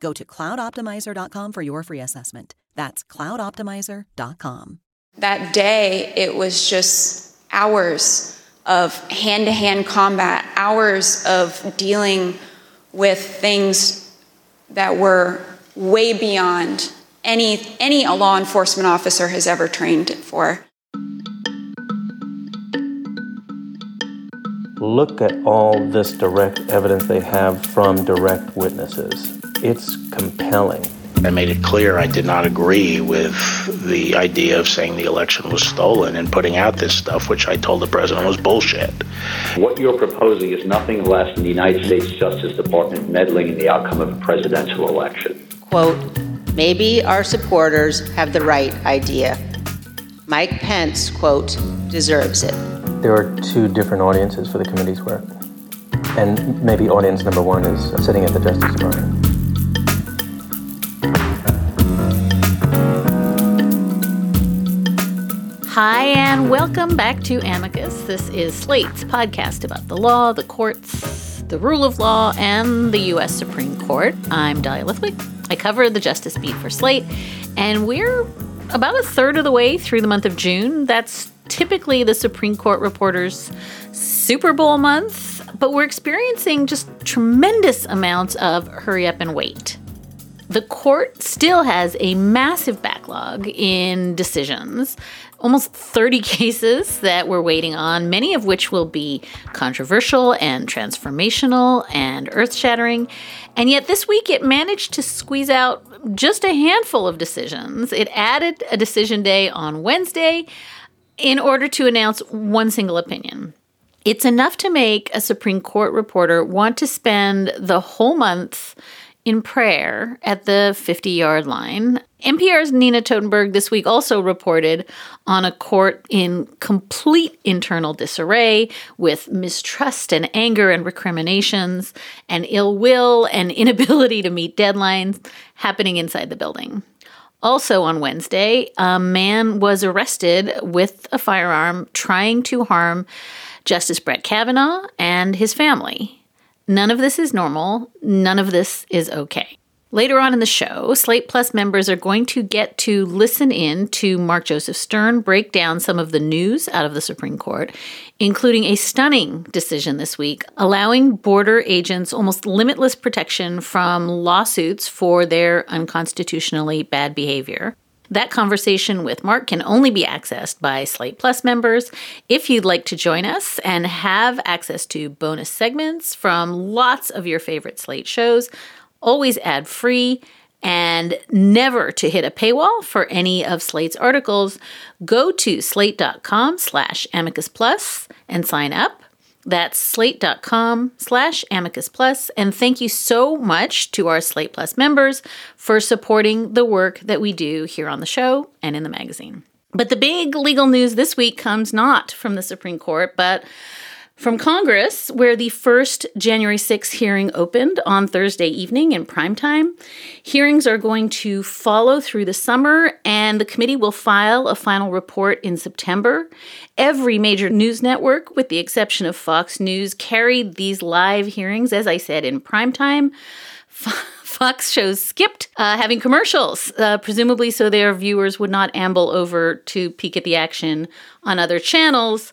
Go to cloudoptimizer.com for your free assessment. That's cloudoptimizer.com. That day, it was just hours of hand to hand combat, hours of dealing with things that were way beyond any, any a law enforcement officer has ever trained for. Look at all this direct evidence they have from direct witnesses. It's compelling. I made it clear I did not agree with the idea of saying the election was stolen and putting out this stuff, which I told the president was bullshit. What you're proposing is nothing less than the United States Justice Department meddling in the outcome of a presidential election. Quote, maybe our supporters have the right idea. Mike Pence, quote, deserves it. There are two different audiences for the committee's work. And maybe audience number one is sitting at the Justice Department. Hi, and welcome back to Amicus. This is Slate's podcast about the law, the courts, the rule of law, and the U.S. Supreme Court. I'm Dahlia Lithwick. I cover the Justice Beat for Slate, and we're about a third of the way through the month of June. That's typically the Supreme Court reporters' Super Bowl month, but we're experiencing just tremendous amounts of hurry up and wait. The court still has a massive backlog in decisions, almost 30 cases that we're waiting on, many of which will be controversial and transformational and earth shattering. And yet this week it managed to squeeze out just a handful of decisions. It added a decision day on Wednesday in order to announce one single opinion. It's enough to make a Supreme Court reporter want to spend the whole month in prayer at the 50 yard line. NPR's Nina Totenberg this week also reported on a court in complete internal disarray with mistrust and anger and recriminations and ill will and inability to meet deadlines happening inside the building. Also on Wednesday, a man was arrested with a firearm trying to harm Justice Brett Kavanaugh and his family. None of this is normal. None of this is okay. Later on in the show, Slate Plus members are going to get to listen in to Mark Joseph Stern break down some of the news out of the Supreme Court, including a stunning decision this week allowing border agents almost limitless protection from lawsuits for their unconstitutionally bad behavior. That conversation with Mark can only be accessed by Slate Plus members. If you'd like to join us and have access to bonus segments from lots of your favorite Slate shows, always ad free, and never to hit a paywall for any of Slate's articles, go to slate.com slash amicus plus and sign up. That's slate.com slash amicus plus. And thank you so much to our Slate Plus members for supporting the work that we do here on the show and in the magazine. But the big legal news this week comes not from the Supreme Court, but from Congress, where the first January 6 hearing opened on Thursday evening in primetime. Hearings are going to follow through the summer, and the committee will file a final report in September. Every major news network, with the exception of Fox News, carried these live hearings, as I said, in primetime. Fox shows skipped uh, having commercials, uh, presumably so their viewers would not amble over to peek at the action on other channels.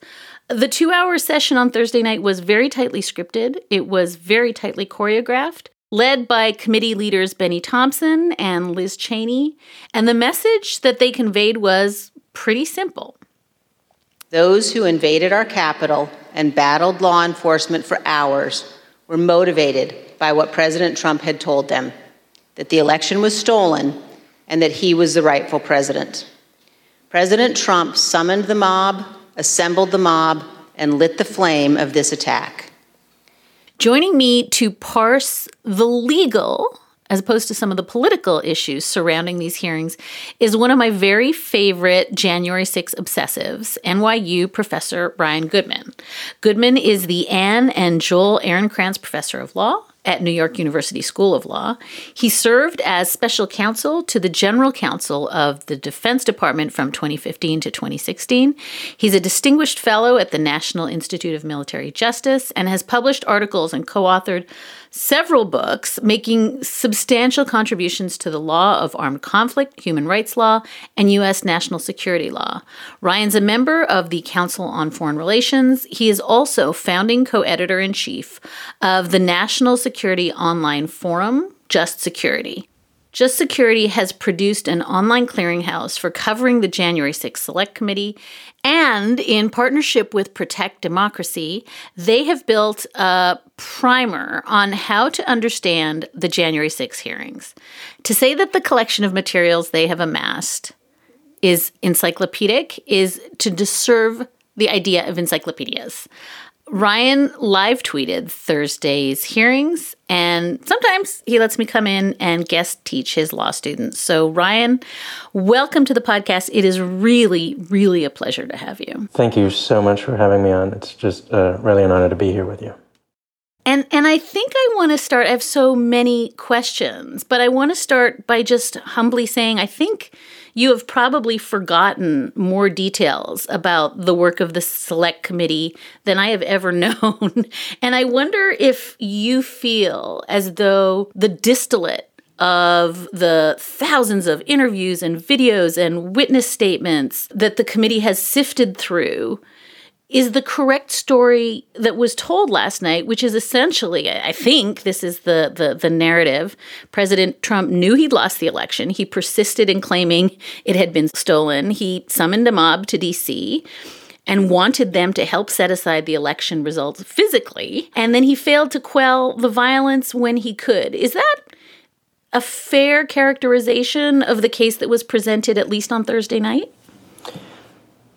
The two hour session on Thursday night was very tightly scripted, it was very tightly choreographed. Led by committee leaders Bennie Thompson and Liz Cheney. And the message that they conveyed was pretty simple. Those who invaded our Capitol and battled law enforcement for hours were motivated by what President Trump had told them that the election was stolen and that he was the rightful president. President Trump summoned the mob, assembled the mob, and lit the flame of this attack. Joining me to parse the legal as opposed to some of the political issues surrounding these hearings, is one of my very favorite January 6 obsessives, NYU professor Ryan Goodman. Goodman is the Anne and Joel Aaron Ehrenkranz Professor of Law at New York University School of Law. He served as special counsel to the General Counsel of the Defense Department from 2015 to 2016. He's a distinguished fellow at the National Institute of Military Justice and has published articles and co authored several books making substantial contributions to the law of armed conflict, human rights law, and U.S. national security law. Ryan's a member of the Council on Foreign Relations. He is also founding co editor in chief of the National Security Online Forum, Just Security. Just Security has produced an online clearinghouse for covering the January 6th Select Committee, and in partnership with Protect Democracy, they have built a primer on how to understand the January 6 hearings. To say that the collection of materials they have amassed is encyclopedic is to deserve the idea of encyclopedias. Ryan live tweeted Thursday's hearings, and sometimes he lets me come in and guest teach his law students. So, Ryan, welcome to the podcast. It is really, really a pleasure to have you. Thank you so much for having me on. It's just uh, really an honor to be here with you. And and I think I want to start. I have so many questions, but I want to start by just humbly saying I think you have probably forgotten more details about the work of the select committee than I have ever known. and I wonder if you feel as though the distillate of the thousands of interviews and videos and witness statements that the committee has sifted through is the correct story that was told last night, which is essentially, I think this is the, the, the narrative. President Trump knew he'd lost the election. He persisted in claiming it had been stolen. He summoned a mob to DC and wanted them to help set aside the election results physically. And then he failed to quell the violence when he could. Is that a fair characterization of the case that was presented at least on Thursday night?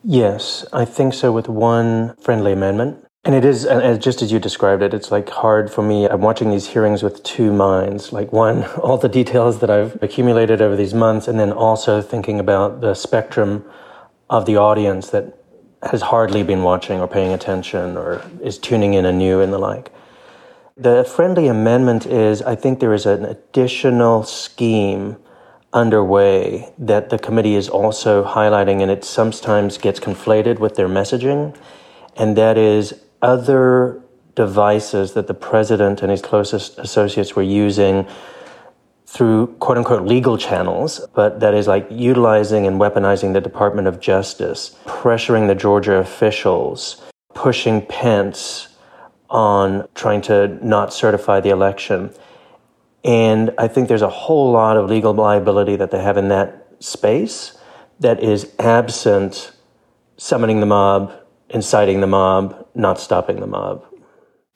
Yes, I think so with one friendly amendment. And it is, and just as you described it, it's like hard for me. I'm watching these hearings with two minds. Like, one, all the details that I've accumulated over these months, and then also thinking about the spectrum of the audience that has hardly been watching or paying attention or is tuning in anew and the like. The friendly amendment is I think there is an additional scheme underway that the committee is also highlighting, and it sometimes gets conflated with their messaging, and that is other devices that the president and his closest associates were using through quote unquote legal channels, but that is like utilizing and weaponizing the Department of Justice, pressuring the Georgia officials, pushing Pence on trying to not certify the election. And I think there's a whole lot of legal liability that they have in that space that is absent summoning the mob, inciting the mob, not stopping the mob.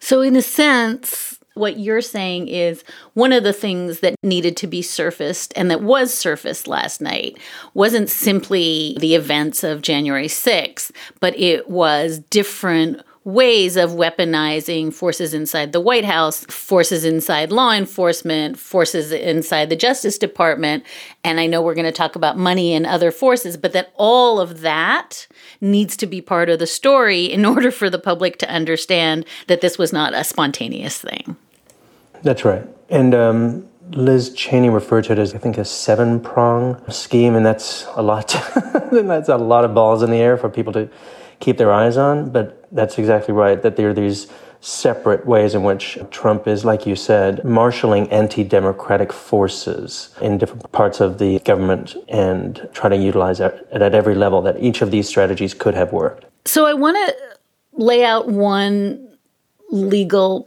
So, in a sense, what you're saying is one of the things that needed to be surfaced and that was surfaced last night wasn't simply the events of January 6th, but it was different ways of weaponizing forces inside the White House, forces inside law enforcement, forces inside the Justice Department. And I know we're going to talk about money and other forces, but that all of that needs to be part of the story in order for the public to understand that this was not a spontaneous thing. That's right. And um, Liz Cheney referred to it as, I think, a seven prong scheme, and that's a lot. that's a lot of balls in the air for people to keep their eyes on. But that's exactly right, that there are these separate ways in which Trump is, like you said, marshaling anti democratic forces in different parts of the government and trying to utilize it at every level, that each of these strategies could have worked. So I want to lay out one legal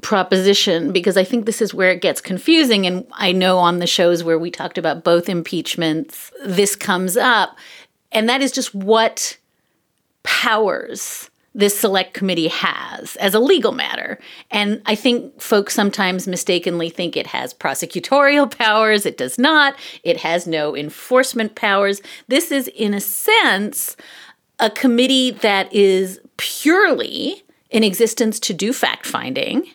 proposition because I think this is where it gets confusing. And I know on the shows where we talked about both impeachments, this comes up And that is just what powers this select committee has as a legal matter. And I think folks sometimes mistakenly think it has prosecutorial powers. It does not. It has no enforcement powers. This is, in a sense, a committee that is purely in existence to do fact finding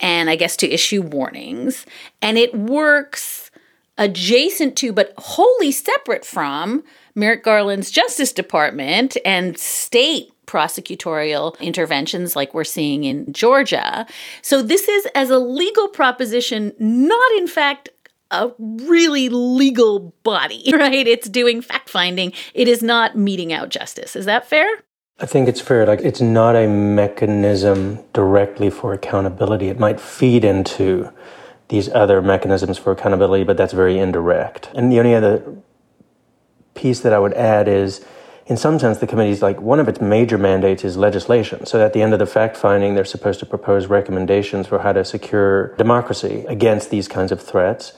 and I guess to issue warnings. And it works adjacent to, but wholly separate from, Merrick Garland's Justice Department and state prosecutorial interventions like we're seeing in Georgia. So this is, as a legal proposition, not in fact a really legal body, right? It's doing fact finding. It is not meting out justice. Is that fair? I think it's fair. Like, it's not a mechanism directly for accountability. It might feed into these other mechanisms for accountability, but that's very indirect. And the only other piece that I would add is, in some sense, the committee's like one of its major mandates is legislation. So at the end of the fact finding, they're supposed to propose recommendations for how to secure democracy against these kinds of threats.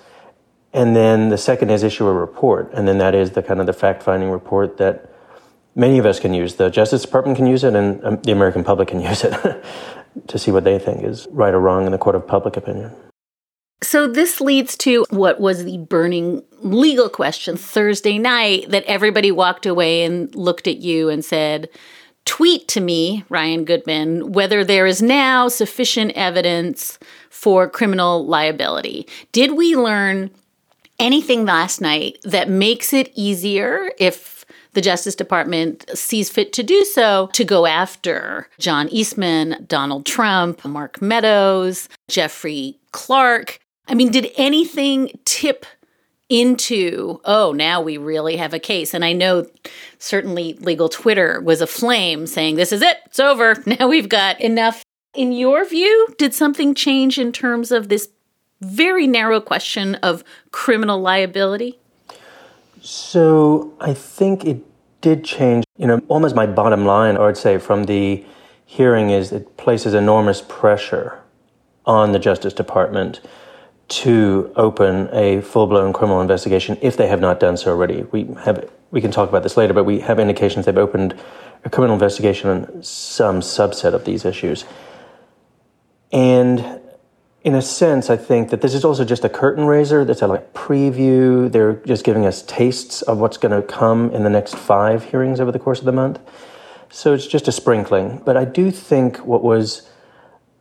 And then the second is issue a report. And then that is the kind of the fact finding report that many of us can use. The Justice Department can use it, and um, the American public can use it to see what they think is right or wrong in the court of public opinion. So, this leads to what was the burning legal question Thursday night that everybody walked away and looked at you and said, Tweet to me, Ryan Goodman, whether there is now sufficient evidence for criminal liability. Did we learn anything last night that makes it easier if the Justice Department sees fit to do so to go after John Eastman, Donald Trump, Mark Meadows, Jeffrey Clark. I mean, did anything tip into, oh, now we really have a case? And I know certainly legal Twitter was aflame saying, this is it, it's over. Now we've got enough. In your view, did something change in terms of this very narrow question of criminal liability? So I think it did change. You know, almost my bottom line, I would say, from the hearing is it places enormous pressure on the Justice Department to open a full-blown criminal investigation if they have not done so already. We have we can talk about this later, but we have indications they've opened a criminal investigation on some subset of these issues. And in a sense, I think that this is also just a curtain raiser. That's a like preview. They're just giving us tastes of what's going to come in the next five hearings over the course of the month. So it's just a sprinkling. But I do think what was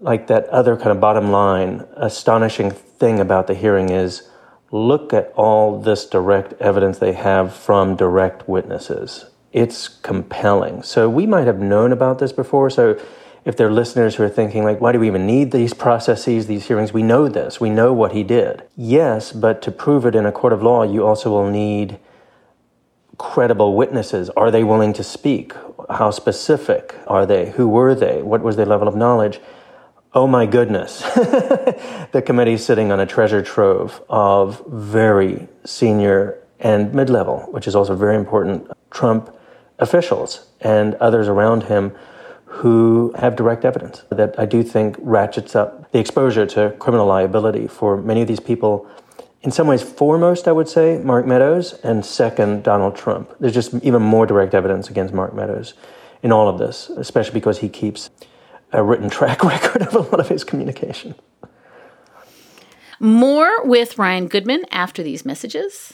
like that other kind of bottom line, astonishing thing about the hearing is look at all this direct evidence they have from direct witnesses. It's compelling. So we might have known about this before. So if there are listeners who are thinking like why do we even need these processes these hearings? We know this. We know what he did. Yes but to prove it in a court of law you also will need credible witnesses. Are they willing to speak? How specific are they? Who were they? What was their level of knowledge oh my goodness the committee is sitting on a treasure trove of very senior and mid-level which is also very important trump officials and others around him who have direct evidence that I do think ratchets up the exposure to criminal liability for many of these people. In some ways, foremost, I would say, Mark Meadows, and second, Donald Trump. There's just even more direct evidence against Mark Meadows in all of this, especially because he keeps a written track record of a lot of his communication. More with Ryan Goodman after these messages.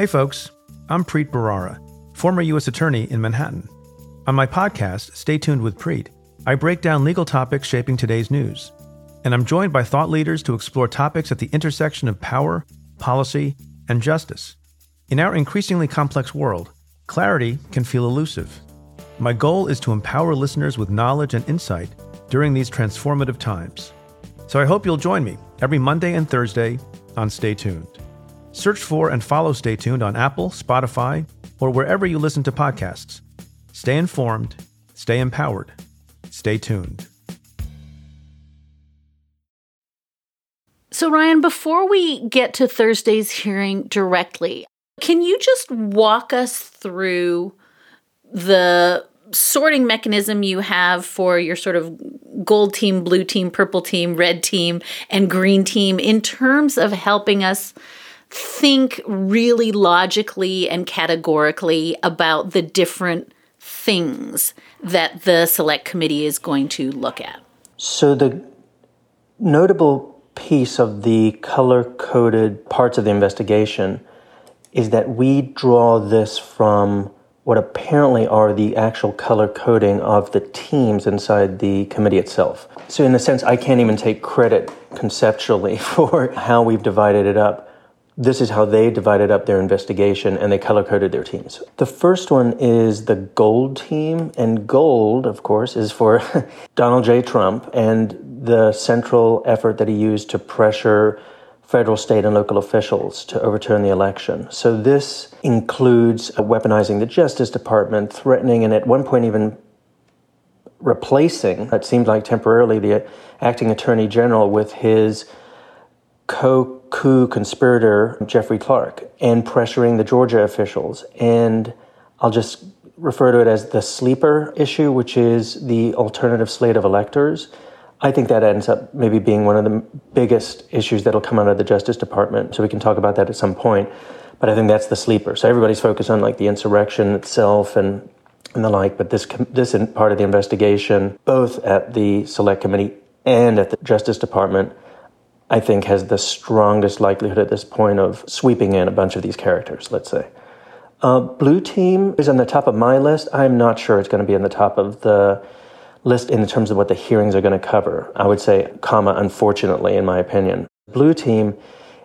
Hey, folks, I'm Preet Bharara, former U.S. Attorney in Manhattan. On my podcast, Stay Tuned with Preet, I break down legal topics shaping today's news. And I'm joined by thought leaders to explore topics at the intersection of power, policy, and justice. In our increasingly complex world, clarity can feel elusive. My goal is to empower listeners with knowledge and insight during these transformative times. So I hope you'll join me every Monday and Thursday on Stay Tuned. Search for and follow Stay Tuned on Apple, Spotify, or wherever you listen to podcasts. Stay informed, stay empowered, stay tuned. So, Ryan, before we get to Thursday's hearing directly, can you just walk us through the sorting mechanism you have for your sort of gold team, blue team, purple team, red team, and green team in terms of helping us think really logically and categorically about the different things that the select committee is going to look at? So, the notable piece of the color coded parts of the investigation is that we draw this from what apparently are the actual color coding of the teams inside the committee itself. So, in a sense, I can't even take credit conceptually for how we've divided it up. This is how they divided up their investigation and they color coded their teams. The first one is the gold team, and gold, of course, is for Donald J. Trump and the central effort that he used to pressure federal, state, and local officials to overturn the election. So this includes weaponizing the Justice Department, threatening, and at one point even replacing, it seemed like temporarily, the acting attorney general with his co coup conspirator, Jeffrey Clark, and pressuring the Georgia officials. And I'll just refer to it as the sleeper issue, which is the alternative slate of electors. I think that ends up maybe being one of the biggest issues that'll come out of the Justice Department. So we can talk about that at some point. But I think that's the sleeper. So everybody's focused on like the insurrection itself and and the like. But this this part of the investigation, both at the Select Committee and at the Justice Department, I think has the strongest likelihood at this point of sweeping in a bunch of these characters, let's say. Uh, Blue Team is on the top of my list. I'm not sure it's going to be on the top of the list in terms of what the hearings are going to cover. I would say, comma, unfortunately, in my opinion. Blue Team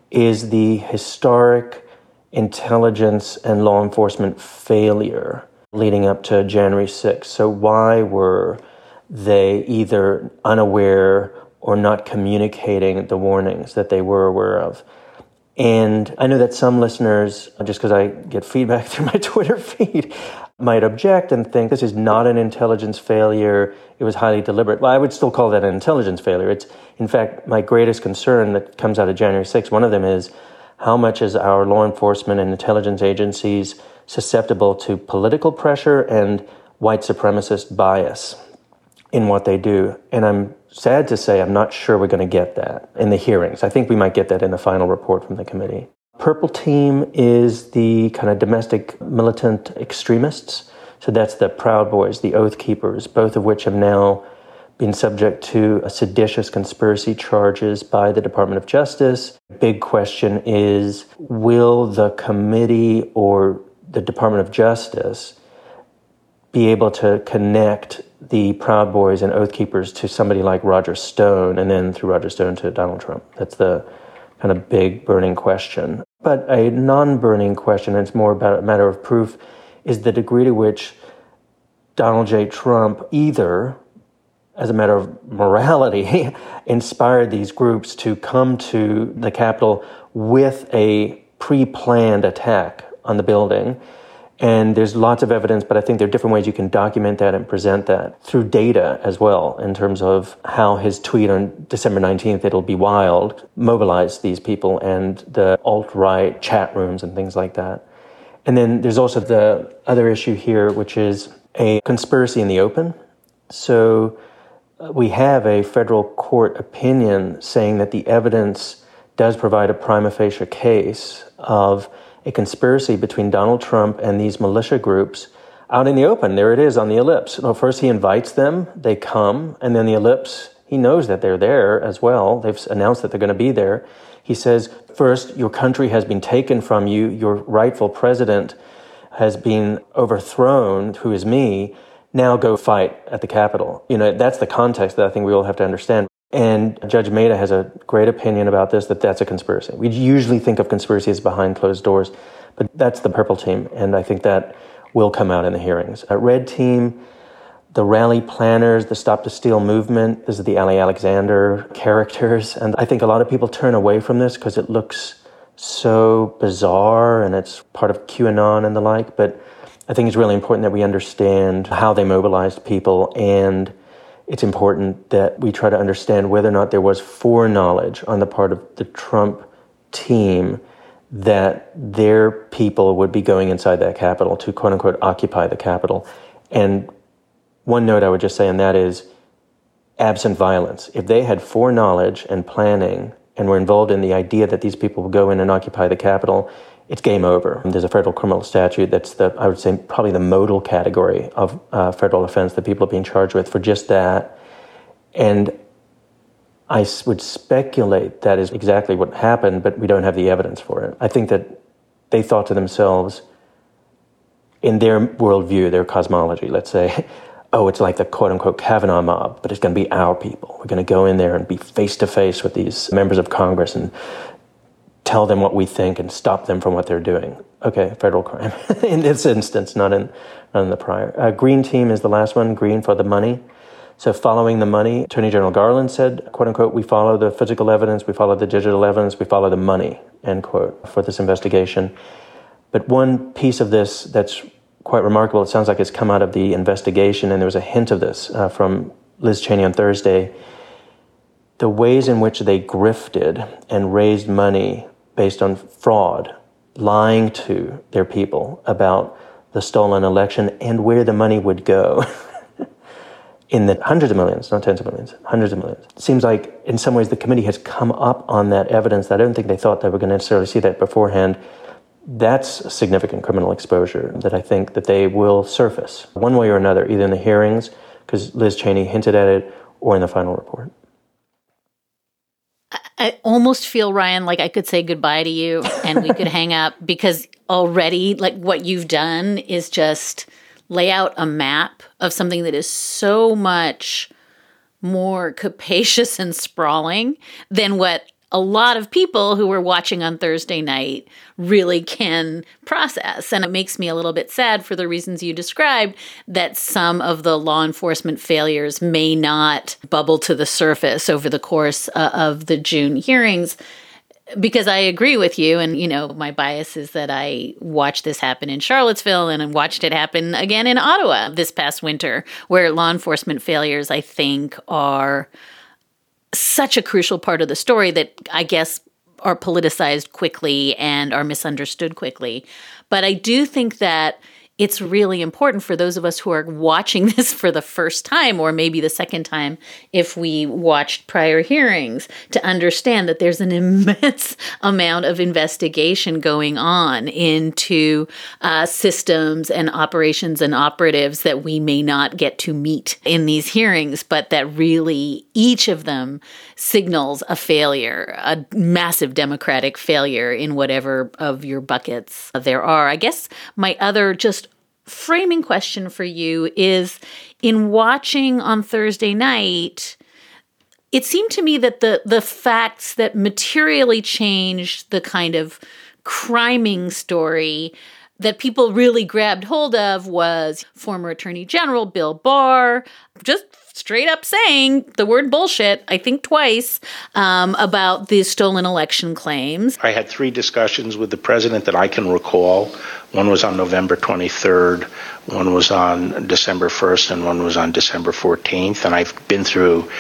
is the historic intelligence and law enforcement failure leading up to January 6th. So, why were they either unaware or not communicating the warnings that they were aware of. And I know that some listeners, just because I get feedback through my Twitter feed, might object and think this is not an intelligence failure. It was highly deliberate. Well, I would still call that an intelligence failure. It's, in fact, my greatest concern that comes out of January 6th. One of them is how much is our law enforcement and intelligence agencies susceptible to political pressure and white supremacist bias in what they do. And I'm sad to say, I'm not sure we're going to get that in the hearings. I think we might get that in the final report from the committee. Purple Team is the kind of domestic militant extremists. So that's the Proud Boys, the Oath Keepers, both of which have now been subject to seditious conspiracy charges by the Department of Justice. Big question is will the committee or the Department of Justice be able to connect the Proud Boys and Oath Keepers to somebody like Roger Stone, and then through Roger Stone to Donald Trump. That's the kind of big burning question. But a non burning question, and it's more about a matter of proof, is the degree to which Donald J. Trump either, as a matter of morality, inspired these groups to come to the Capitol with a pre planned attack on the building and there's lots of evidence, but I think there are different ways you can document that and present that through data as well, in terms of how his tweet on December 19th, it'll be wild, mobilized these people and the alt right chat rooms and things like that. And then there's also the other issue here, which is a conspiracy in the open. So uh, we have a federal court opinion saying that the evidence does provide a prima facie case of a conspiracy between Donald Trump and these militia groups out in the open. There it is on the ellipse. Well, first he invites them, they come, and then the ellipse, he knows that they're there as well. They've announced that they're going to be there. He says, First, your country has been taken from you, your rightful president has been overthrown, who is me. Now go fight at the Capitol. You know, that's the context that I think we all have to understand. And Judge Mehta has a great opinion about this that that's a conspiracy. We usually think of conspiracy as behind closed doors, but that's the purple team. And I think that will come out in the hearings. A red team, the rally planners, the Stop the Steal movement, this is the Ali Alexander characters. And I think a lot of people turn away from this because it looks so bizarre and it's part of QAnon and the like, but I think it's really important that we understand how they mobilized people and it's important that we try to understand whether or not there was foreknowledge on the part of the Trump team that their people would be going inside that Capitol to quote unquote occupy the Capitol. And one note I would just say on that is absent violence. If they had foreknowledge and planning and were involved in the idea that these people would go in and occupy the Capitol, it's game over. There's a federal criminal statute that's the, I would say, probably the modal category of uh, federal offense that people are being charged with for just that. And I would speculate that is exactly what happened, but we don't have the evidence for it. I think that they thought to themselves, in their worldview, their cosmology, let's say, oh, it's like the quote unquote Kavanaugh mob, but it's going to be our people. We're going to go in there and be face to face with these members of Congress and tell them what we think and stop them from what they're doing. Okay, federal crime in this instance, not in, not in the prior. Uh, green team is the last one, green for the money. So following the money, Attorney General Garland said, quote unquote, we follow the physical evidence, we follow the digital evidence, we follow the money, end quote, for this investigation. But one piece of this that's quite remarkable, it sounds like it's come out of the investigation, and there was a hint of this uh, from Liz Cheney on Thursday. The ways in which they grifted and raised money based on fraud, lying to their people about the stolen election and where the money would go. in the hundreds of millions, not tens of millions, hundreds of millions. It seems like in some ways the committee has come up on that evidence. I don't think they thought they were going to necessarily see that beforehand. That's significant criminal exposure that I think that they will surface one way or another, either in the hearings, because Liz Cheney hinted at it, or in the final report. I almost feel Ryan like I could say goodbye to you and we could hang up because already like what you've done is just lay out a map of something that is so much more capacious and sprawling than what a lot of people who were watching on Thursday night really can process. And it makes me a little bit sad for the reasons you described that some of the law enforcement failures may not bubble to the surface over the course uh, of the June hearings because I agree with you. And, you know, my bias is that I watched this happen in Charlottesville and I watched it happen again in Ottawa this past winter, where law enforcement failures, I think, are such a crucial part of the story that I guess are politicized quickly and are misunderstood quickly. But I do think that it's really important for those of us who are watching this for the first time or maybe the second time if we watched prior hearings to understand that there's an immense amount of investigation going on into uh, systems and operations and operatives that we may not get to meet in these hearings, but that really each of them signals a failure, a massive democratic failure in whatever of your buckets there are. I guess my other just framing question for you is in watching on Thursday night, it seemed to me that the the facts that materially changed the kind of criming story that people really grabbed hold of was former Attorney General Bill Barr just straight up saying the word bullshit, I think twice, um, about the stolen election claims. I had three discussions with the president that I can recall. One was on November 23rd, one was on December 1st, and one was on December 14th. And I've been through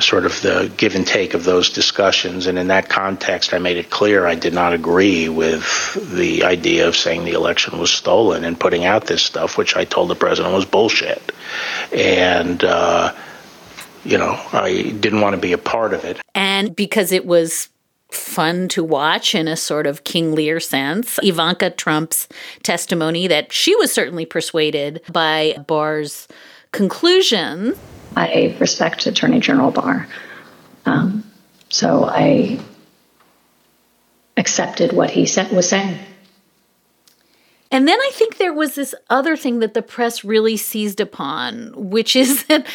sort of the give and take of those discussions. And in that context, I made it clear I did not agree with the idea of saying the election was stolen and putting out this stuff, which I told the president was bullshit. And, uh, you know, I didn't want to be a part of it. And because it was fun to watch in a sort of King Lear sense. Ivanka Trump's testimony that she was certainly persuaded by Barr's conclusion I respect Attorney General Barr. Um, so I accepted what he said, was saying. And then I think there was this other thing that the press really seized upon, which is that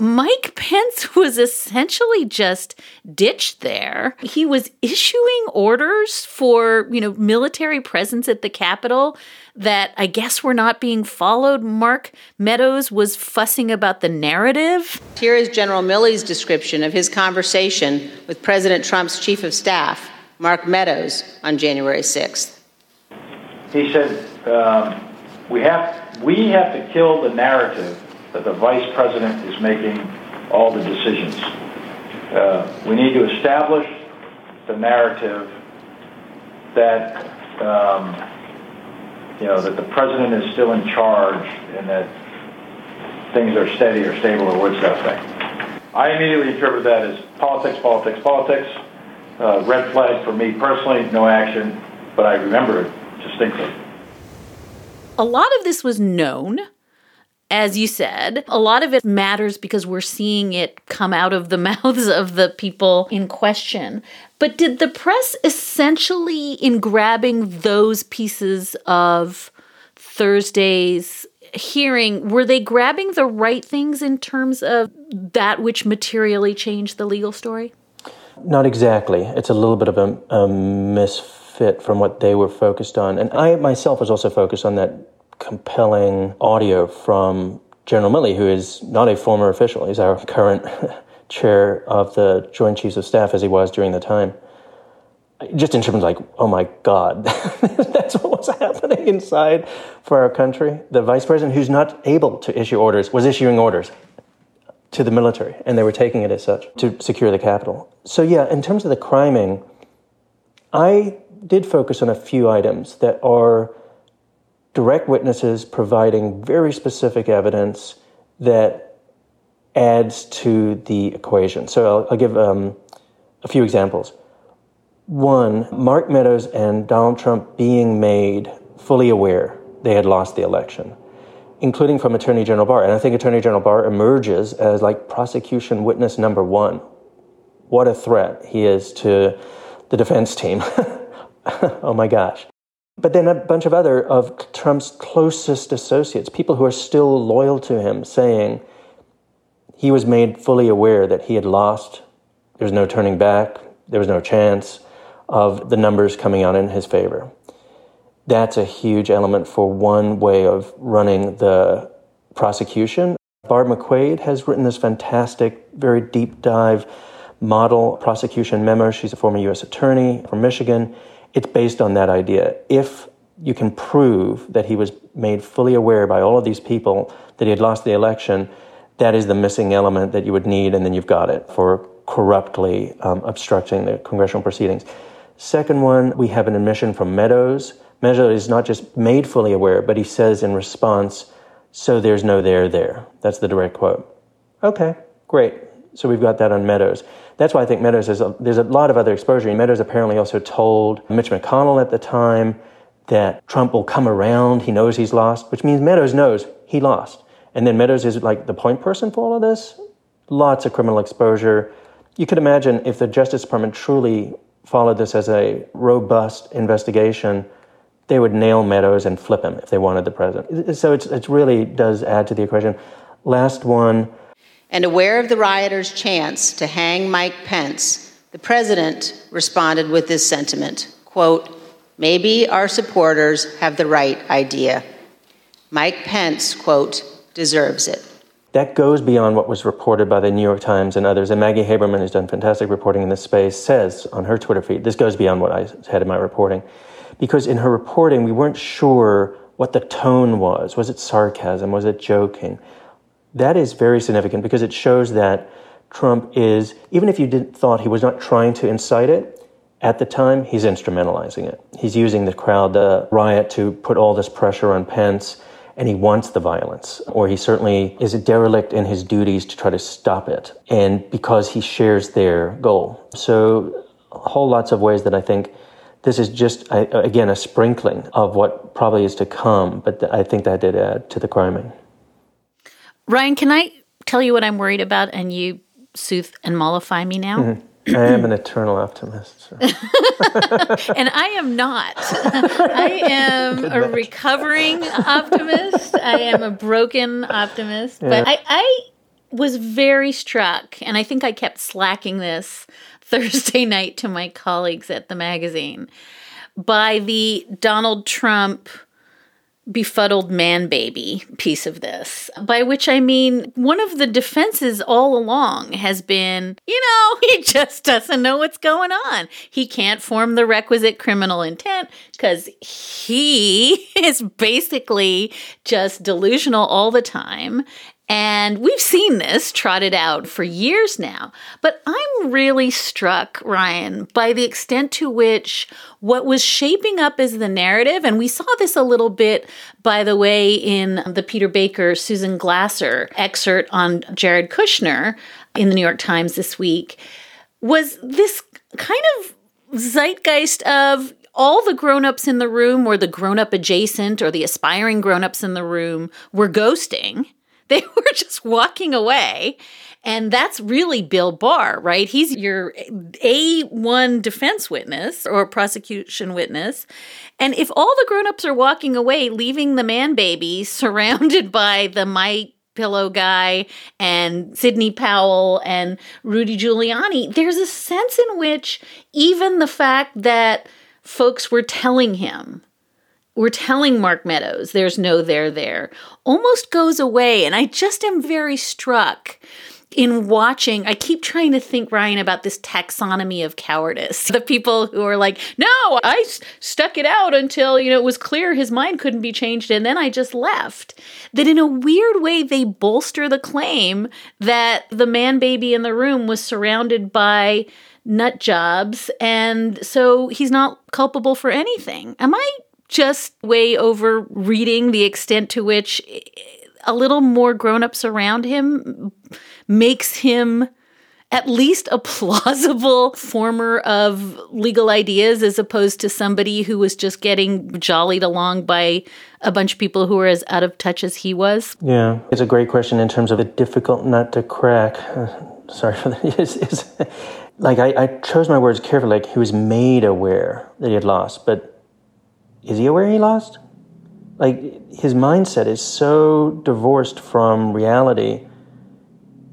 Mike Pence was essentially just ditched there. He was issuing orders for, you know, military presence at the Capitol that I guess were not being followed. Mark Meadows was fussing about the narrative. Here is General Milley's description of his conversation with President Trump's chief of staff Mark Meadows, on January 6th. He said, um, we, have, we have to kill the narrative that the vice president is making all the decisions. Uh, we need to establish the narrative that um, you know that the president is still in charge and that things are steady or stable or what's that thing. I immediately interpret that as politics, politics, politics. Uh, red flag for me personally, no action, but I remember it distinctly. A lot of this was known as you said, a lot of it matters because we're seeing it come out of the mouths of the people in question. But did the press essentially, in grabbing those pieces of Thursday's hearing, were they grabbing the right things in terms of that which materially changed the legal story? Not exactly. It's a little bit of a, a misfit from what they were focused on. And I myself was also focused on that compelling audio from General Milley, who is not a former official. He's our current chair of the Joint Chiefs of Staff, as he was during the time. Just in terms of like, oh my God, that's what was happening inside for our country. The vice president, who's not able to issue orders, was issuing orders to the military, and they were taking it as such to secure the Capitol. So, yeah, in terms of the criming, I did focus on a few items that are direct witnesses providing very specific evidence that adds to the equation. So I'll, I'll give um, a few examples. One, Mark Meadows and Donald Trump being made fully aware they had lost the election, including from Attorney General Barr. And I think Attorney General Barr emerges as like prosecution witness number one. What a threat he is to the defense team. oh my gosh. But then a bunch of other of Trump's closest associates, people who are still loyal to him, saying he was made fully aware that he had lost. There was no turning back. There was no chance of the numbers coming out in his favor. That's a huge element for one way of running the prosecution. Barb McQuade has written this fantastic, very deep dive model prosecution memo. She's a former U.S. attorney from Michigan it's based on that idea. If you can prove that he was made fully aware by all of these people that he had lost the election, that is the missing element that you would need, and then you've got it for corruptly um, obstructing the congressional proceedings. Second one, we have an admission from Meadows. Meadows is not just made fully aware, but he says in response, so there's no there there. That's the direct quote. Okay, great. So we've got that on Meadows. That's why I think Meadows is a, there's a lot of other exposure. And Meadows apparently also told Mitch McConnell at the time that Trump will come around. He knows he's lost, which means Meadows knows he lost. And then Meadows is like the point person for all of this. Lots of criminal exposure. You could imagine if the Justice Department truly followed this as a robust investigation, they would nail Meadows and flip him if they wanted the president. So it really does add to the equation. Last one and aware of the rioters' chance to hang Mike Pence, the president responded with this sentiment quote, Maybe our supporters have the right idea. Mike Pence, quote, deserves it. That goes beyond what was reported by the New York Times and others. And Maggie Haberman, who's done fantastic reporting in this space, says on her Twitter feed, this goes beyond what I had in my reporting. Because in her reporting, we weren't sure what the tone was. Was it sarcasm? Was it joking? That is very significant because it shows that Trump is, even if you did, thought he was not trying to incite it, at the time, he's instrumentalizing it. He's using the crowd, the riot, to put all this pressure on Pence, and he wants the violence, or he certainly is a derelict in his duties to try to stop it, and because he shares their goal. So, whole lots of ways that I think this is just, again, a sprinkling of what probably is to come, but I think that did add to the criming. Ryan, can I tell you what I'm worried about and you soothe and mollify me now? Mm-hmm. I am an eternal optimist. So. and I am not. I am a recovering optimist. I am a broken optimist. Yeah. But I, I was very struck, and I think I kept slacking this Thursday night to my colleagues at the magazine by the Donald Trump befuddled man baby piece of this, by which I mean one of the defenses all along has been, you know, he just doesn't know what's going on. He can't form the requisite criminal intent because he is basically just delusional all the time and we've seen this trotted out for years now. But I'm really struck, Ryan, by the extent to which what was shaping up as the narrative, and we saw this a little bit, by the way, in the Peter Baker, Susan Glasser excerpt on Jared Kushner in the New York Times this week, was this kind of zeitgeist of all the grown-ups in the room or the grown-up adjacent or the aspiring grown-ups in the room were ghosting They were just walking away. And that's really Bill Barr, right? He's your A1 defense witness or prosecution witness. And if all the grown-ups are walking away, leaving the man baby surrounded by the my pillow guy and Sidney Powell and Rudy Giuliani, there's a sense in which even the fact that folks were telling him we're telling Mark Meadows there's no there there almost goes away. And I just am very struck in watching, I keep trying to think, Ryan, about this taxonomy of cowardice. The people who are like, no, I stuck it out until, you know, it was clear his mind couldn't be changed and then I just left. That in a weird way, they bolster the claim that the man baby in the room was surrounded by nut jobs and so he's not culpable for anything. Am I just way over reading the extent to which a little more grown-ups around him makes him at least a plausible former of legal ideas as opposed to somebody who was just getting jollied along by a bunch of people who were as out of touch as he was? Yeah, it's a great question in terms of a difficult nut to crack. Uh, sorry for that. It's, it's, like I, I chose my words carefully. Like he was made aware that he had lost, but is he aware he lost? Like his mindset is so divorced from reality.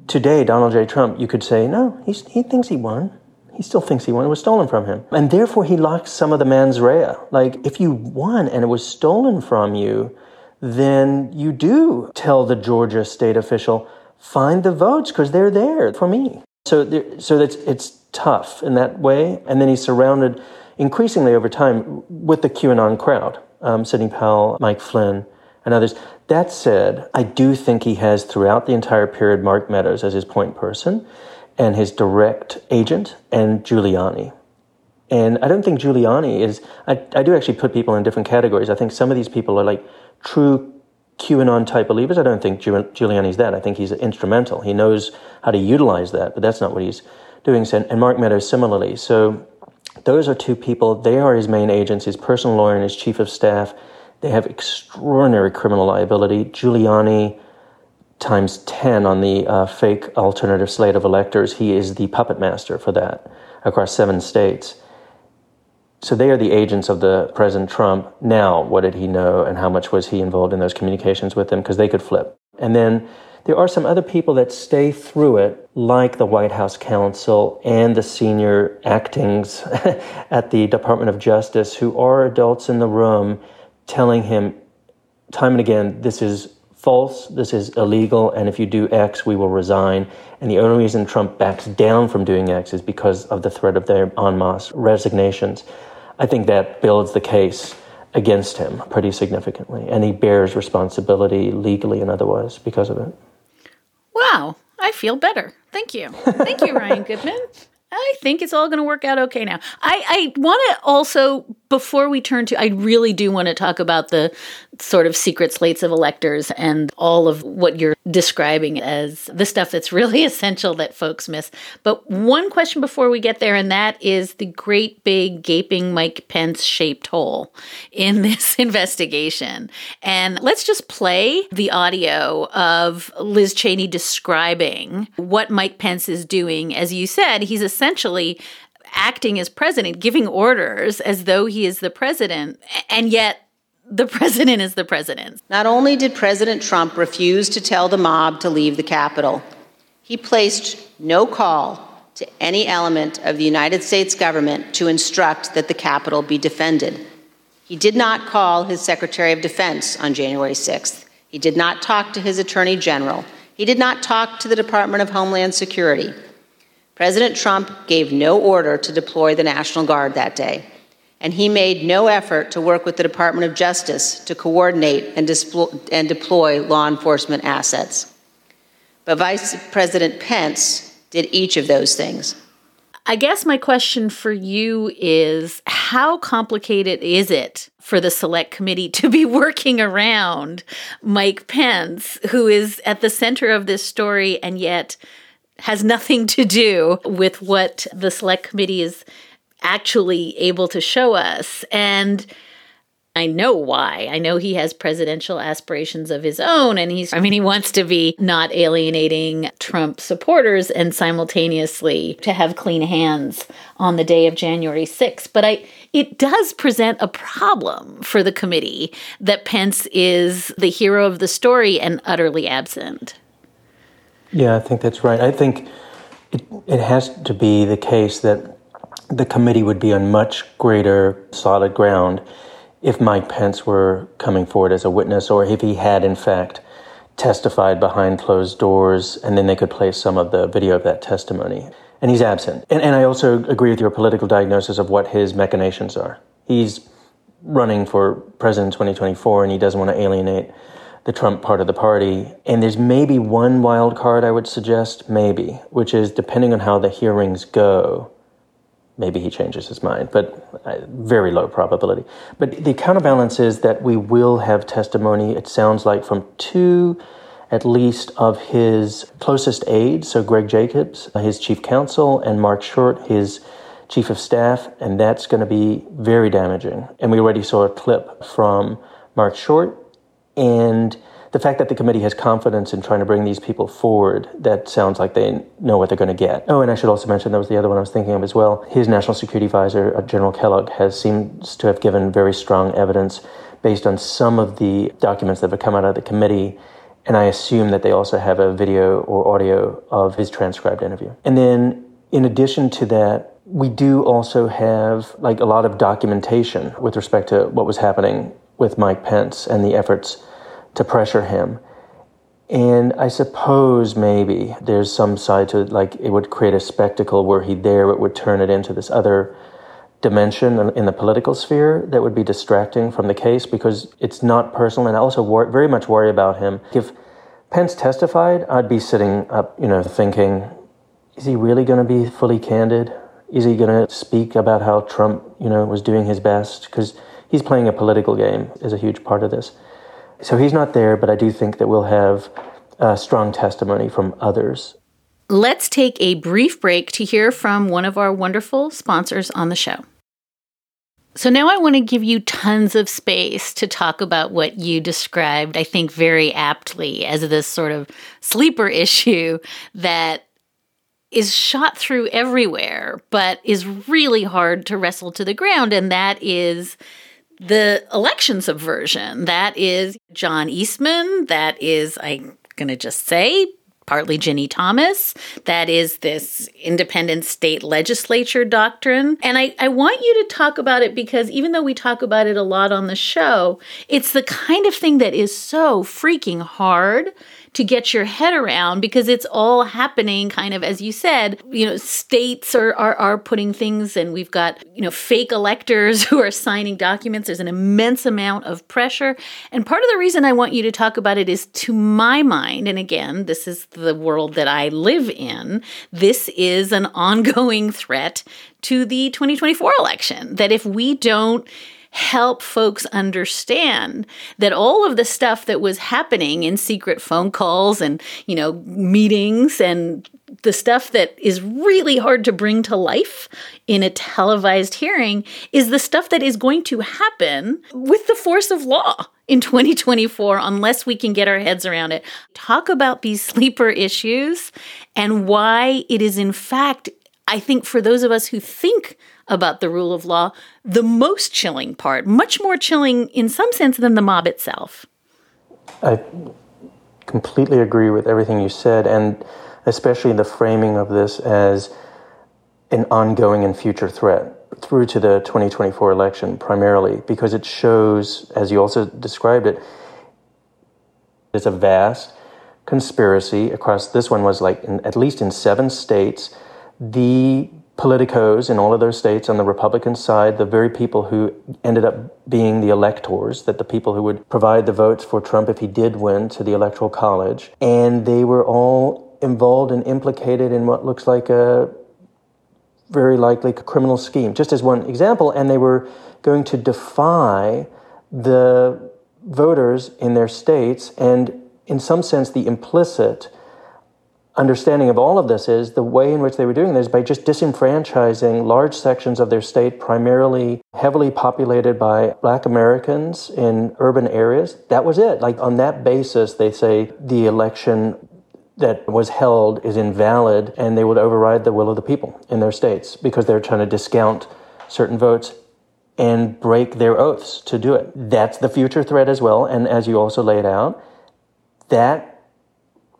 Today, Donald J. Trump, you could say, no, he's, he thinks he won. He still thinks he won. It was stolen from him. And therefore, he locks some of the mens rea. Like, if you won and it was stolen from you, then you do tell the Georgia state official, find the votes because they're there for me. So, there, so that's, it's tough in that way. And then he's surrounded increasingly over time with the QAnon crowd, um, Sidney Powell, Mike Flynn, and others. That said, I do think he has throughout the entire period Mark Meadows as his point person and his direct agent and Giuliani. And I don't think Giuliani is, I, I do actually put people in different categories. I think some of these people are like true QAnon type believers. I don't think Giuliani's that. I think he's instrumental. He knows how to utilize that, but that's not what he's doing. And Mark Meadows similarly. So those are two people. They are his main agents, his personal lawyer and his chief of staff. They have extraordinary criminal liability. Giuliani times 10 on the uh, fake alternative slate of electors. He is the puppet master for that across seven states. So they are the agents of the President Trump. Now, what did he know and how much was he involved in those communications with them? Because they could flip. And then there are some other people that stay through it, like the White House counsel and the senior actings at the Department of Justice, who are adults in the room telling him time and again, this is false, this is illegal, and if you do X, we will resign. And the only reason Trump backs down from doing X is because of the threat of their en masse resignations. I think that builds the case against him pretty significantly, and he bears responsibility legally and otherwise because of it. Wow, I feel better. Thank you. Thank you, Ryan Goodman. I think it's all going to work out okay now. I, I want to also, before we turn to, I really do want to talk about the sort of secret slates of electors and all of what you're describing as the stuff that's really essential that folks miss. But one question before we get there, and that is the great big gaping Mike Pence shaped hole in this investigation. And let's just play the audio of Liz Cheney describing what Mike Pence is doing. As you said, he's essentially acting as president, giving orders as though he is the president. And yet, the president is the president. Not only did President Trump refuse to tell the mob to leave the Capitol, he placed no call to any element of the United States government to instruct that the Capitol be defended. He did not call his Secretary of Defense on January 6th. He did not talk to his Attorney General. He did not talk to the Department of Homeland Security. President Trump gave no order to deploy the National Guard that day, and he made no effort to work with the Department of Justice to coordinate and, and deploy law enforcement assets. But Vice President Pence did each of those things. I guess my question for you is how complicated is it for the select committee to be working around Mike Pence, who is at the center of this story and yet has nothing to do with what the select committee is actually able to show us? And I know why. I know he has presidential aspirations of his own, and he's, I mean, he wants to be not alienating Trump supporters and simultaneously to have clean hands on the day of January 6th. But I, it does present a problem for the committee that Pence is the hero of the story and utterly absent. Yeah, I think that's right. I think it, it has to be the case that the committee would be on much greater solid ground if Mike Pence were coming forward as a witness or if he had, in fact, testified behind closed doors, and then they could play some of the video of that testimony. And he's absent. And, and I also agree with your political diagnosis of what his machinations are. He's running for president in 2024, and he doesn't want to alienate the Trump part of the party. And there's maybe one wild card I would suggest, maybe, which is depending on how the hearings go, maybe he changes his mind, but uh, very low probability. But the counterbalance is that we will have testimony, it sounds like, from two at least of his closest aides, so Greg Jacobs, his chief counsel, and Mark Short, his chief of staff, and that's going to be very damaging. And we already saw a clip from Mark Short, and the fact that the committee has confidence in trying to bring these people forward, that sounds like they know what they're going to get. Oh, and I should also mention that was the other one I was thinking of as well. His national security advisor, uh, General Kellogg, has seems to have given very strong evidence based on some of the documents that have come out of the committee. And I assume that they also have a video or audio of his transcribed interview. And then, in addition to that, we do also have like a lot of documentation with respect to what was happening with Mike Pence and the efforts to pressure him. And I suppose maybe there's some side to it, like it would create a spectacle where he there, it would turn it into this other dimension in the political sphere that would be distracting from the case because it's not personal. And I also wor- very much worry about him. If Pence testified, I'd be sitting up, you know, thinking, is he really going to be fully candid? Is he going to speak about how Trump, you know, was doing his best? Because he's playing a political game is a huge part of this. So he's not there, but I do think that we'll have strong testimony from others. Let's take a brief break to hear from one of our wonderful sponsors on the show. So now I want to give you tons of space to talk about what you described, I think, very aptly as this sort of sleeper issue that is shot through everywhere, but is really hard to wrestle to the ground. And that is the election subversion. That is John Eastman. That is, I'm going to just say, partly Ginny Thomas. That is this independent state legislature doctrine. And I, I want you to talk about it because even though we talk about it a lot on the show, it's the kind of thing that is so freaking hard to get your head around because it's all happening kind of as you said you know states are, are are putting things and we've got you know fake electors who are signing documents. There's an immense amount of pressure. And part of the reason i want you to talk about it is to my mind and again this is the world that i live in this is an ongoing threat to the 2024 election that if we don't help folks understand that all of the stuff that was happening in secret phone calls and, you know, meetings and the stuff that is really hard to bring to life in a televised hearing is the stuff that is going to happen with the force of law in 2024 unless we can get our heads around it. Talk about these sleeper issues and why it is, in fact, I think for those of us who think about the rule of law, the most chilling part, much more chilling in some sense than the mob itself. I completely agree with everything you said, and especially the framing of this as an ongoing and future threat. through to the 2024 election primarily because it shows, as you also described it, it's a vast conspiracy across this one was like in, at least in seven states the politicos in all of those states on the republican side the very people who ended up being the electors that the people who would provide the votes for trump if he did win to the electoral college. And they were all involved and implicated in what looks like a very likely criminal scheme. Just as one example and they were going to defy the voters in their states and in some sense, the implicit understanding of all of this is the way in which they were doing this by just disenfranchising large sections of their state, primarily heavily populated by black Americans in urban areas. That was it. Like on that basis, they say the election that was held is invalid and they would override the will of the people in their states because they're trying to discount certain votes and break their oaths to do it. That's the future threat as well. And as you also laid out, that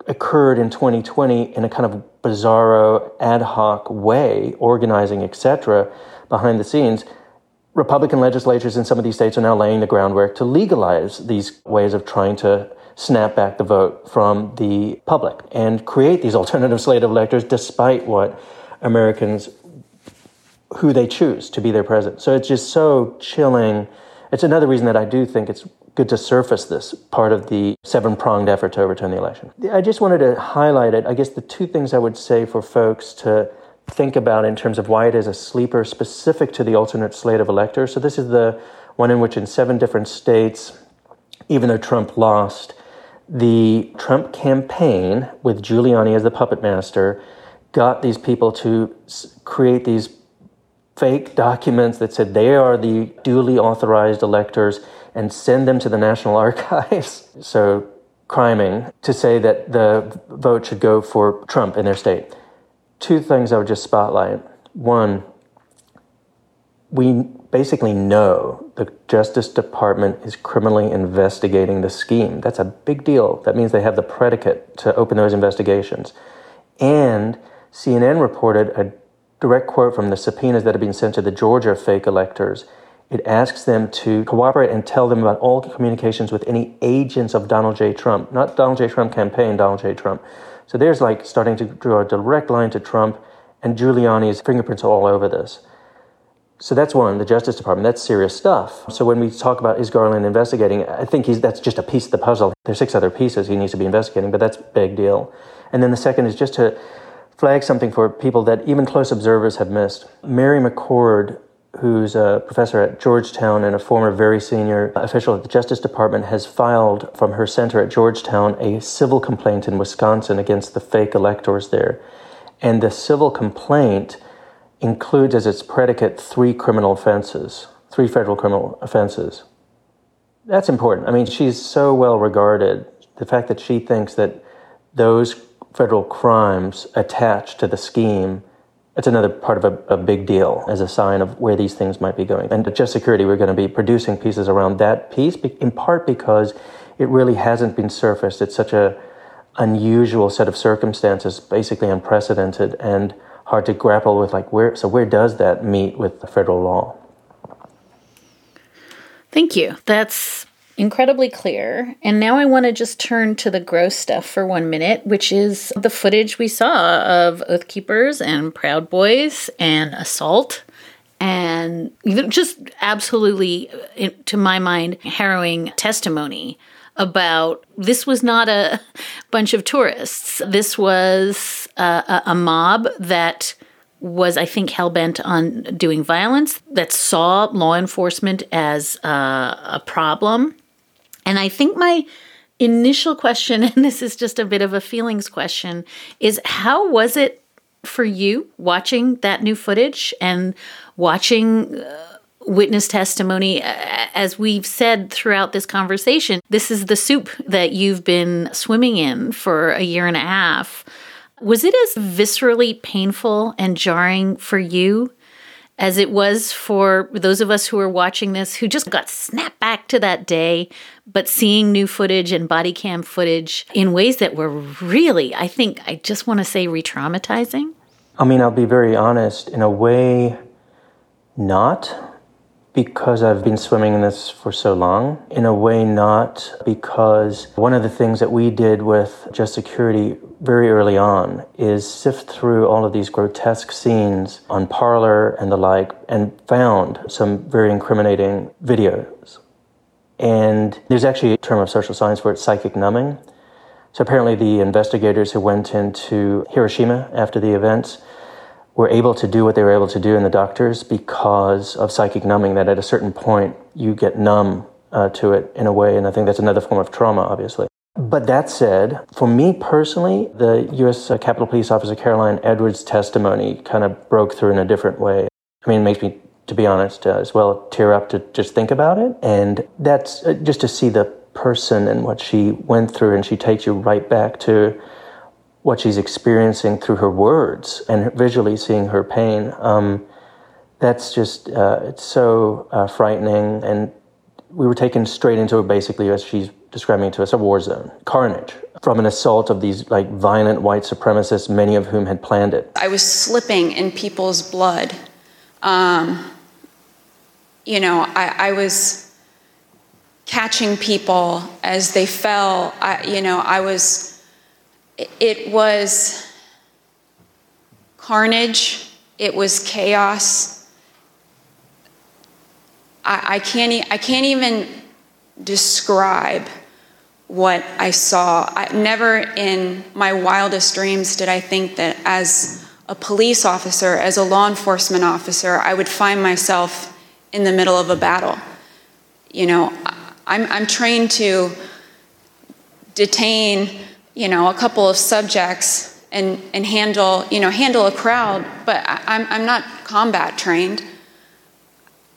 occurred in 2020 in a kind of bizarro ad hoc way, organizing, etc., behind the scenes. Republican legislatures in some of these states are now laying the groundwork to legalize these ways of trying to snap back the vote from the public and create these alternative slate of electors despite what Americans who they choose to be their president. So it's just so chilling. It's another reason that I do think it's good to surface this part of the seven pronged effort to overturn the election. I just wanted to highlight it. I guess the two things I would say for folks to think about in terms of why it is a sleeper specific to the alternate slate of electors. So, this is the one in which, in seven different states, even though Trump lost, the Trump campaign, with Giuliani as the puppet master, got these people to create these fake documents that said they are the duly authorized electors and send them to the National Archives. So, criming to say that the vote should go for Trump in their state. Two things I would just spotlight. One, we basically know the Justice Department is criminally investigating the scheme. That's a big deal. That means they have the predicate to open those investigations. And CNN reported a direct quote from the subpoenas that have been sent to the Georgia fake electors it asks them to cooperate and tell them about all communications with any agents of Donald J. Trump, not Donald J. Trump campaign, Donald J. Trump. So there's like starting to draw a direct line to Trump, and Giuliani's fingerprints are all over this. So that's one, the Justice Department. That's serious stuff. So when we talk about is Garland investigating, I think he's that's just a piece of the puzzle. There's six other pieces he needs to be investigating, but that's a big deal. And then the second is just to flag something for people that even close observers have missed. Mary McCord who's a professor at Georgetown and a former very senior official at the Justice Department, has filed from her center at Georgetown a civil complaint in Wisconsin against the fake electors there. And the civil complaint includes as its predicate three criminal offenses, three federal criminal offenses. That's important. I mean, she's so well regarded. The fact that she thinks that those federal crimes attach to the scheme it's another part of a, a, big deal as a sign of where these things might be going. And at Just Security, we're going to be producing pieces around that piece, in part because it really hasn't been surfaced. It's such a unusual set of circumstances, basically unprecedented, and hard to grapple with. Like where, so where does that meet with the federal law? Thank you. That's incredibly clear. And now I want to just turn to the gross stuff for one minute, which is the footage we saw of Oath Keepers and Proud Boys and assault. And just absolutely, to my mind, harrowing testimony about this was not a bunch of tourists. This was a, a mob that was, I think, hell bent on doing violence, that saw law enforcement as a, a problem and I think my initial question, and this is just a bit of a feelings question, is how was it for you watching that new footage and watching uh, witness testimony? As we've said throughout this conversation, this is the soup that you've been swimming in for a year and a half. Was it as viscerally painful and jarring for you as it was for those of us who are watching this who just got snapped back to that day, but seeing new footage and body cam footage in ways that were really, I think, I just want to say re traumatizing. I mean, I'll be very honest. In a way, not because I've been swimming in this for so long. In a way, not because one of the things that we did with Just Security very early on is sift through all of these grotesque scenes on Parler and the like and found some very incriminating videos. And there's actually a term of social science for it, psychic numbing. So apparently the investigators who went into Hiroshima after the events were able to do what they were able to do in the doctors because of psychic numbing, that at a certain point you get numb uh, to it in a way. And I think that's another form of trauma, obviously. But that said, for me personally, the U.S. Uh, Capitol Police Officer Caroline Edwards' testimony kind of broke through in a different way. I mean, it makes me, to be honest, uh, as well tear up to just think about it. And that's uh, just to see the person and what she went through, and she takes you right back to what she's experiencing through her words and visually seeing her pain. Um, that's just uh, it's so uh, frightening, and we were taken straight into it basically as she's describing to us a war zone, carnage from an assault of these like violent white supremacists, many of whom had planned it. I was slipping in people's blood. Um, you know, I, I, was catching people as they fell. I, you know, I was it was carnage, it was chaos. I, I, can't, I can't even describe what I saw. I, never in my wildest dreams did I think that as a police officer, as a law enforcement officer, I would find myself in the middle of a battle. You know, I'm, I'm trained to detain you know, a couple of subjects and, and handle, you know, handle a crowd, but I'm, I'm not combat trained.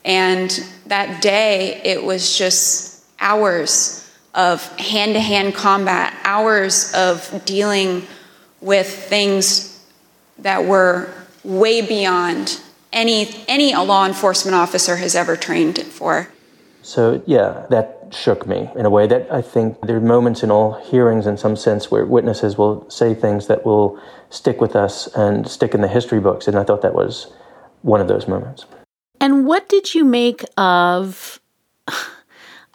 And that day, it was just hours of hand to hand combat, hours of dealing with things that were way beyond any, any law enforcement officer has ever trained for. So, yeah, that shook me in a way that I think there are moments in all hearings, in some sense, where witnesses will say things that will stick with us and stick in the history books. And I thought that was one of those moments. And what did you make of?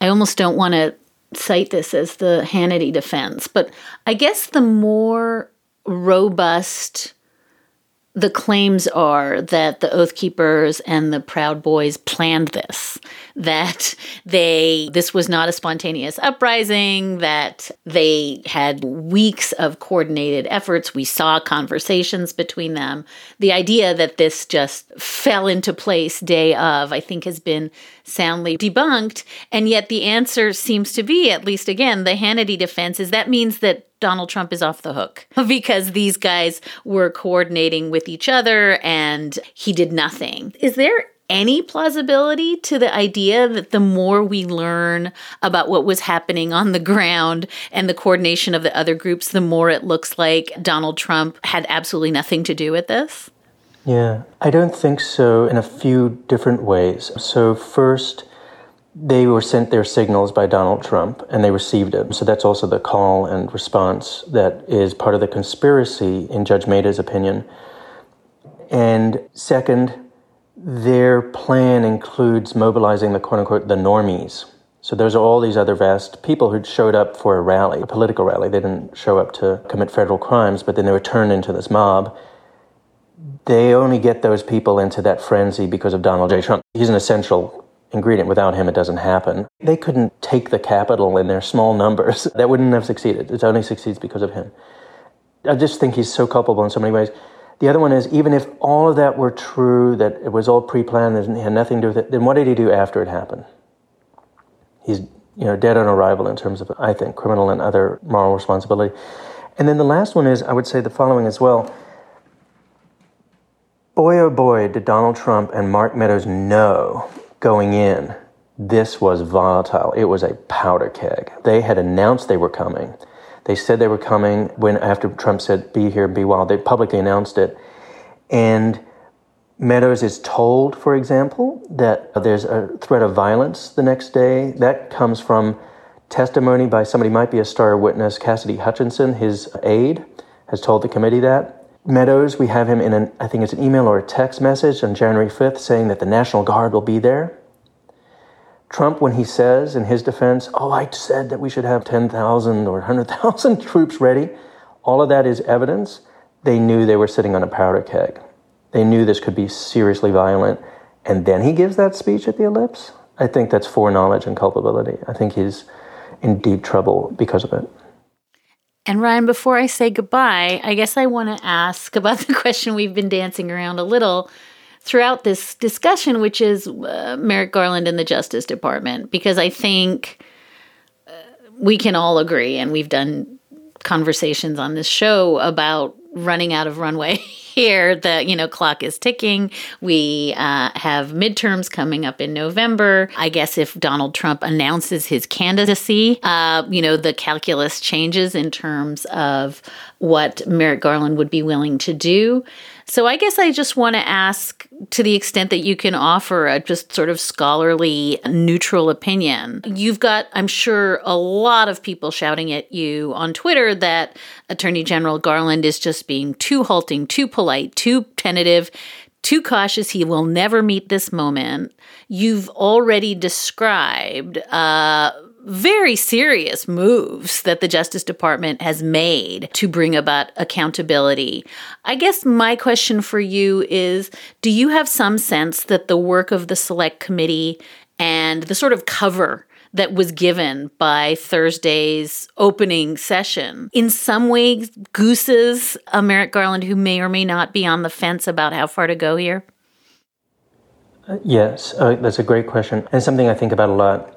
I almost don't want to cite this as the Hannity defense, but I guess the more robust the claims are that the Oath Keepers and the Proud Boys planned this, that they, this was not a spontaneous uprising, that they had weeks of coordinated efforts. We saw conversations between them. The idea that this just fell into place day of, I think, has been soundly debunked. And yet the answer seems to be, at least again, the Hannity defense is that means that Donald Trump is off the hook because these guys were coordinating with each other and he did nothing. Is there any plausibility to the idea that the more we learn about what was happening on the ground and the coordination of the other groups, the more it looks like Donald Trump had absolutely nothing to do with this? Yeah, I don't think so in a few different ways. So, first, they were sent their signals by Donald Trump and they received them. So, that's also the call and response that is part of the conspiracy, in Judge Mehta's opinion. And second, their plan includes mobilizing the quote unquote the normies. So those are all these other vast people who showed up for a rally, a political rally. They didn't show up to commit federal crimes, but then they were turned into this mob they only get those people into that frenzy because of Donald J. Trump. He's an essential ingredient. Without him, it doesn't happen. They couldn't take the Capitol in their small numbers. That wouldn't have succeeded. It only succeeds because of him. I just think he's so culpable in so many ways. The other one is even if all of that were true, that it was all pre-planned and had nothing to do with it, then what did he do after it happened? He's you know dead on arrival in terms of I think criminal and other moral responsibility. And then the last one is I would say the following as well boy, oh boy, did Donald Trump and Mark Meadows know going in this was volatile. It was a powder keg. They had announced they were coming. They said they were coming when after Trump said, be here, be wild. They publicly announced it. And Meadows is told, for example, that there's a threat of violence the next day. That comes from testimony by somebody might be a star witness, Cassidy Hutchinson, his aide, has told the committee that. Meadows, we have him in an, I think it's an email or a text message on January 5th saying that the National Guard will be there. Trump, when he says in his defense, oh, I said that we should have 10,000 or 100,000 troops ready, all of that is evidence. They knew they were sitting on a powder keg. They knew this could be seriously violent. And then he gives that speech at the ellipse. I think that's foreknowledge and culpability. I think he's in deep trouble because of it. And Ryan, before I say goodbye, I guess I want to ask about the question we've been dancing around a little throughout this discussion, which is uh, Merrick Garland and the Justice Department, because I think uh, we can all agree, and we've done conversations on this show about running out of runway here. The you know clock is ticking. We uh, have midterms coming up in November. I guess if Donald Trump announces his candidacy, uh, you know the calculus changes in terms of what Merrick Garland would be willing to do. So I guess I just want to ask to the extent that you can offer a just sort of scholarly, neutral opinion. You've got, I'm sure, a lot of people shouting at you on Twitter that Attorney General Garland is just being too halting, too polite, too tentative too cautious. He will never meet this moment. You've already described uh, very serious moves that the Justice Department has made to bring about accountability. I guess my question for you is Do you have some sense that the work of the Select Committee and the sort of cover that was given by Thursday's opening session in some ways gooses a Merrick Garland who may or may not be on the fence about how far to go here? Uh, yes, uh, that's a great question and something I think about a lot.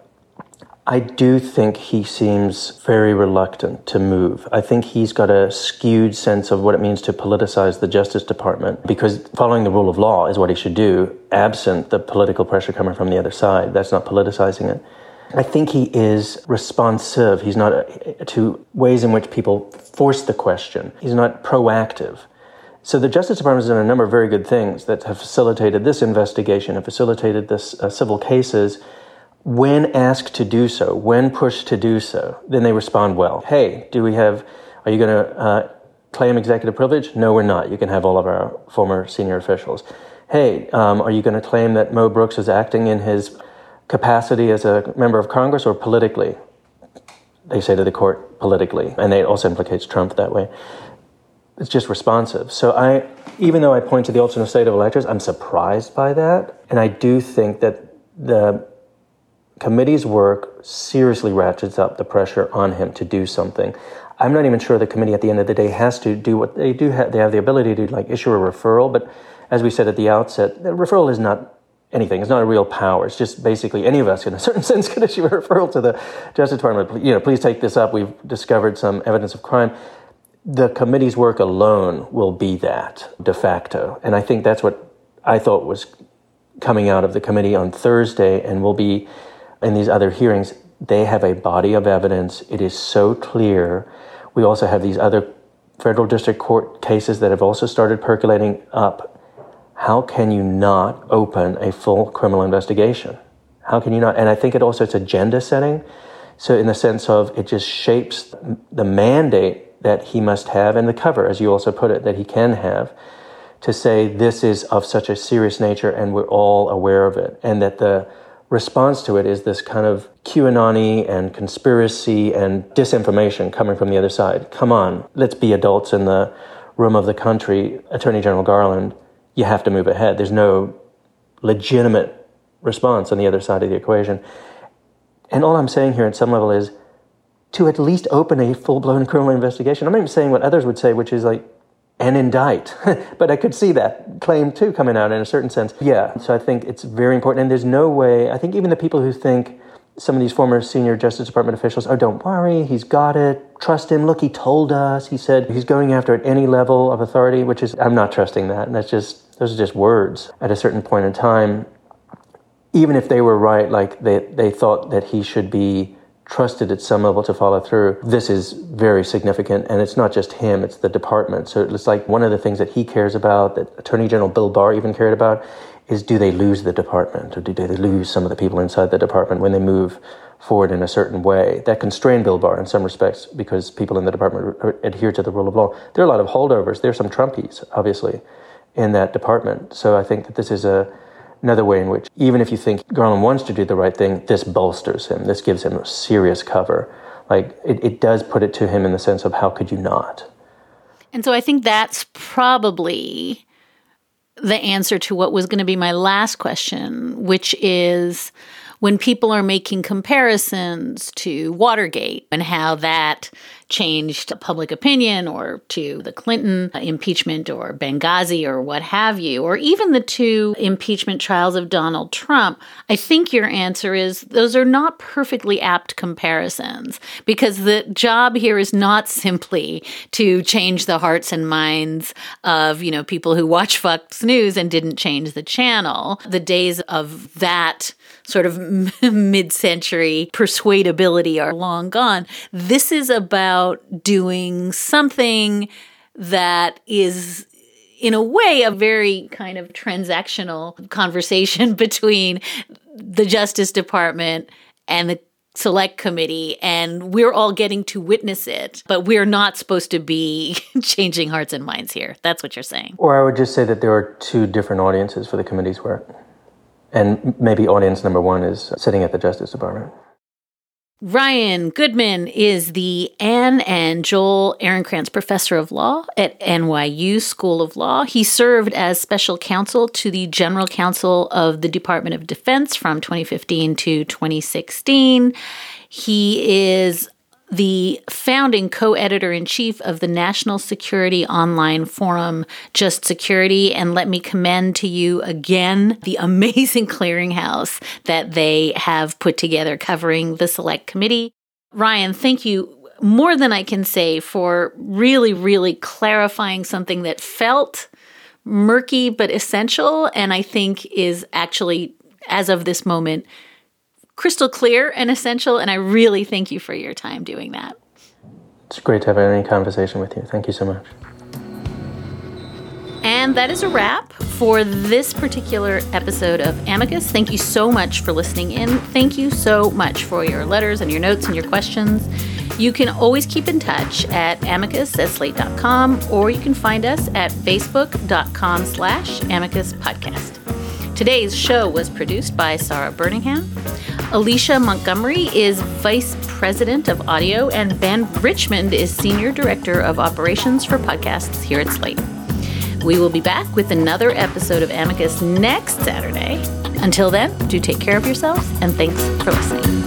I do think he seems very reluctant to move. I think he's got a skewed sense of what it means to politicize the Justice Department because following the rule of law is what he should do, absent the political pressure coming from the other side. That's not politicizing it. I think he is responsive. He's not to ways in which people force the question. He's not proactive. So the Justice Department has done a number of very good things that have facilitated this investigation, have facilitated this uh, civil cases when asked to do so, when pushed to do so, then they respond well. Hey, do we have, are you going to uh, claim executive privilege? No, we're not. You can have all of our former senior officials. Hey, um, are you going to claim that Mo Brooks is acting in his capacity as a member of Congress or politically? They say to the court politically, and it also implicates Trump that way. It's just responsive. So I, even though I point to the alternate state of electors, I'm surprised by that, and I do think that the committee's work seriously ratchets up the pressure on him to do something. I'm not even sure the committee at the end of the day has to do what they do. Have, they have the ability to like issue a referral, but as we said at the outset, the referral is not anything. It's not a real power. It's just basically any of us, in a certain sense, can issue a referral to the Justice Department. You know, please take this up. We've discovered some evidence of crime. The committee's work alone will be that de facto, and I think that's what I thought was coming out of the committee on Thursday, and will be in these other hearings, they have a body of evidence. It is so clear. We also have these other federal district court cases that have also started percolating up. How can you not open a full criminal investigation? How can you not? And I think it also it's agenda setting. So in the sense of it just shapes the mandate that he must have and the cover, as you also put it, that he can have to say this is of such a serious nature and we're all aware of it and that the response to it is this kind of QAnon and conspiracy and disinformation coming from the other side. Come on, let's be adults in the room of the country. Attorney General Garland, you have to move ahead. There's no legitimate response on the other side of the equation. And all I'm saying here at some level is to at least open a full blown criminal investigation. I'm not even saying what others would say, which is like, and indict. but I could see that claim too coming out in a certain sense. Yeah, so I think it's very important. And there's no way, I think even the people who think some of these former senior Justice Department officials, oh, don't worry, he's got it, trust him. Look, he told us, he said he's going after at any level of authority, which is, I'm not trusting that. And that's just, those are just words at a certain point in time. Even if they were right, like they, they thought that he should be trusted at some level to follow through. This is very significant, and it's not just him, it's the department. So it's like one of the things that he cares about, that Attorney General Bill Barr even cared about, is do they lose the department, or do they lose some of the people inside the department when they move forward in a certain way that constrain Bill Barr in some respects because people in the department adhere to the rule of law. There are a lot of holdovers. There are some Trumpies, obviously, in that department. So I think that this is a another way in which, even if you think Garland wants to do the right thing, this bolsters him. This gives him serious cover. Like it, it does put it to him in the sense of how could you not? And so I think that's probably the answer to what was going to be my last question, which is when people are making comparisons to Watergate and how that changed public opinion or to the Clinton impeachment or Benghazi or what have you, or even the two impeachment trials of Donald Trump, I think your answer is those are not perfectly apt comparisons because the job here is not simply to change the hearts and minds of, you know, people who watch Fox News and didn't change the channel. The days of that sort of mid century persuadability are long gone. This is about doing something that is in a way a very kind of transactional conversation between the Justice Department and the select committee and we're all getting to witness it but we're not supposed to be changing hearts and minds here that's what you're saying or i would just say that there are two different audiences for the committee's work and maybe audience number one is sitting at the Justice Department. Ryan Goodman is the Anne and Joel Ehrenkranz Professor of Law at NYU School of Law. He served as special counsel to the General Counsel of the Department of Defense from 2015 to 2016. He is the founding co editor in chief of the National Security Online Forum, Just Security. And let me commend to you again the amazing clearinghouse that they have put together covering the select committee. Ryan, thank you more than I can say for really, really clarifying something that felt murky but essential, and I think is actually, as of this moment, crystal clear and essential. And I really thank you for your time doing that. It's great to have any conversation with you. Thank you so much. And that is a wrap for this particular episode of Amicus. Thank you so much for listening in. Thank you so much for your letters and your notes and your questions. You can always keep in touch at amicus at slate.com or you can find us at facebook.com slash amicus podcast. Today's show was produced by Sarah Burningham. Alicia Montgomery is Vice President of Audio, and Ben Richmond is Senior Director of Operations for Podcasts here at Slate. We will be back with another episode of Amicus next Saturday. Until then, do take care of yourselves, and thanks for listening.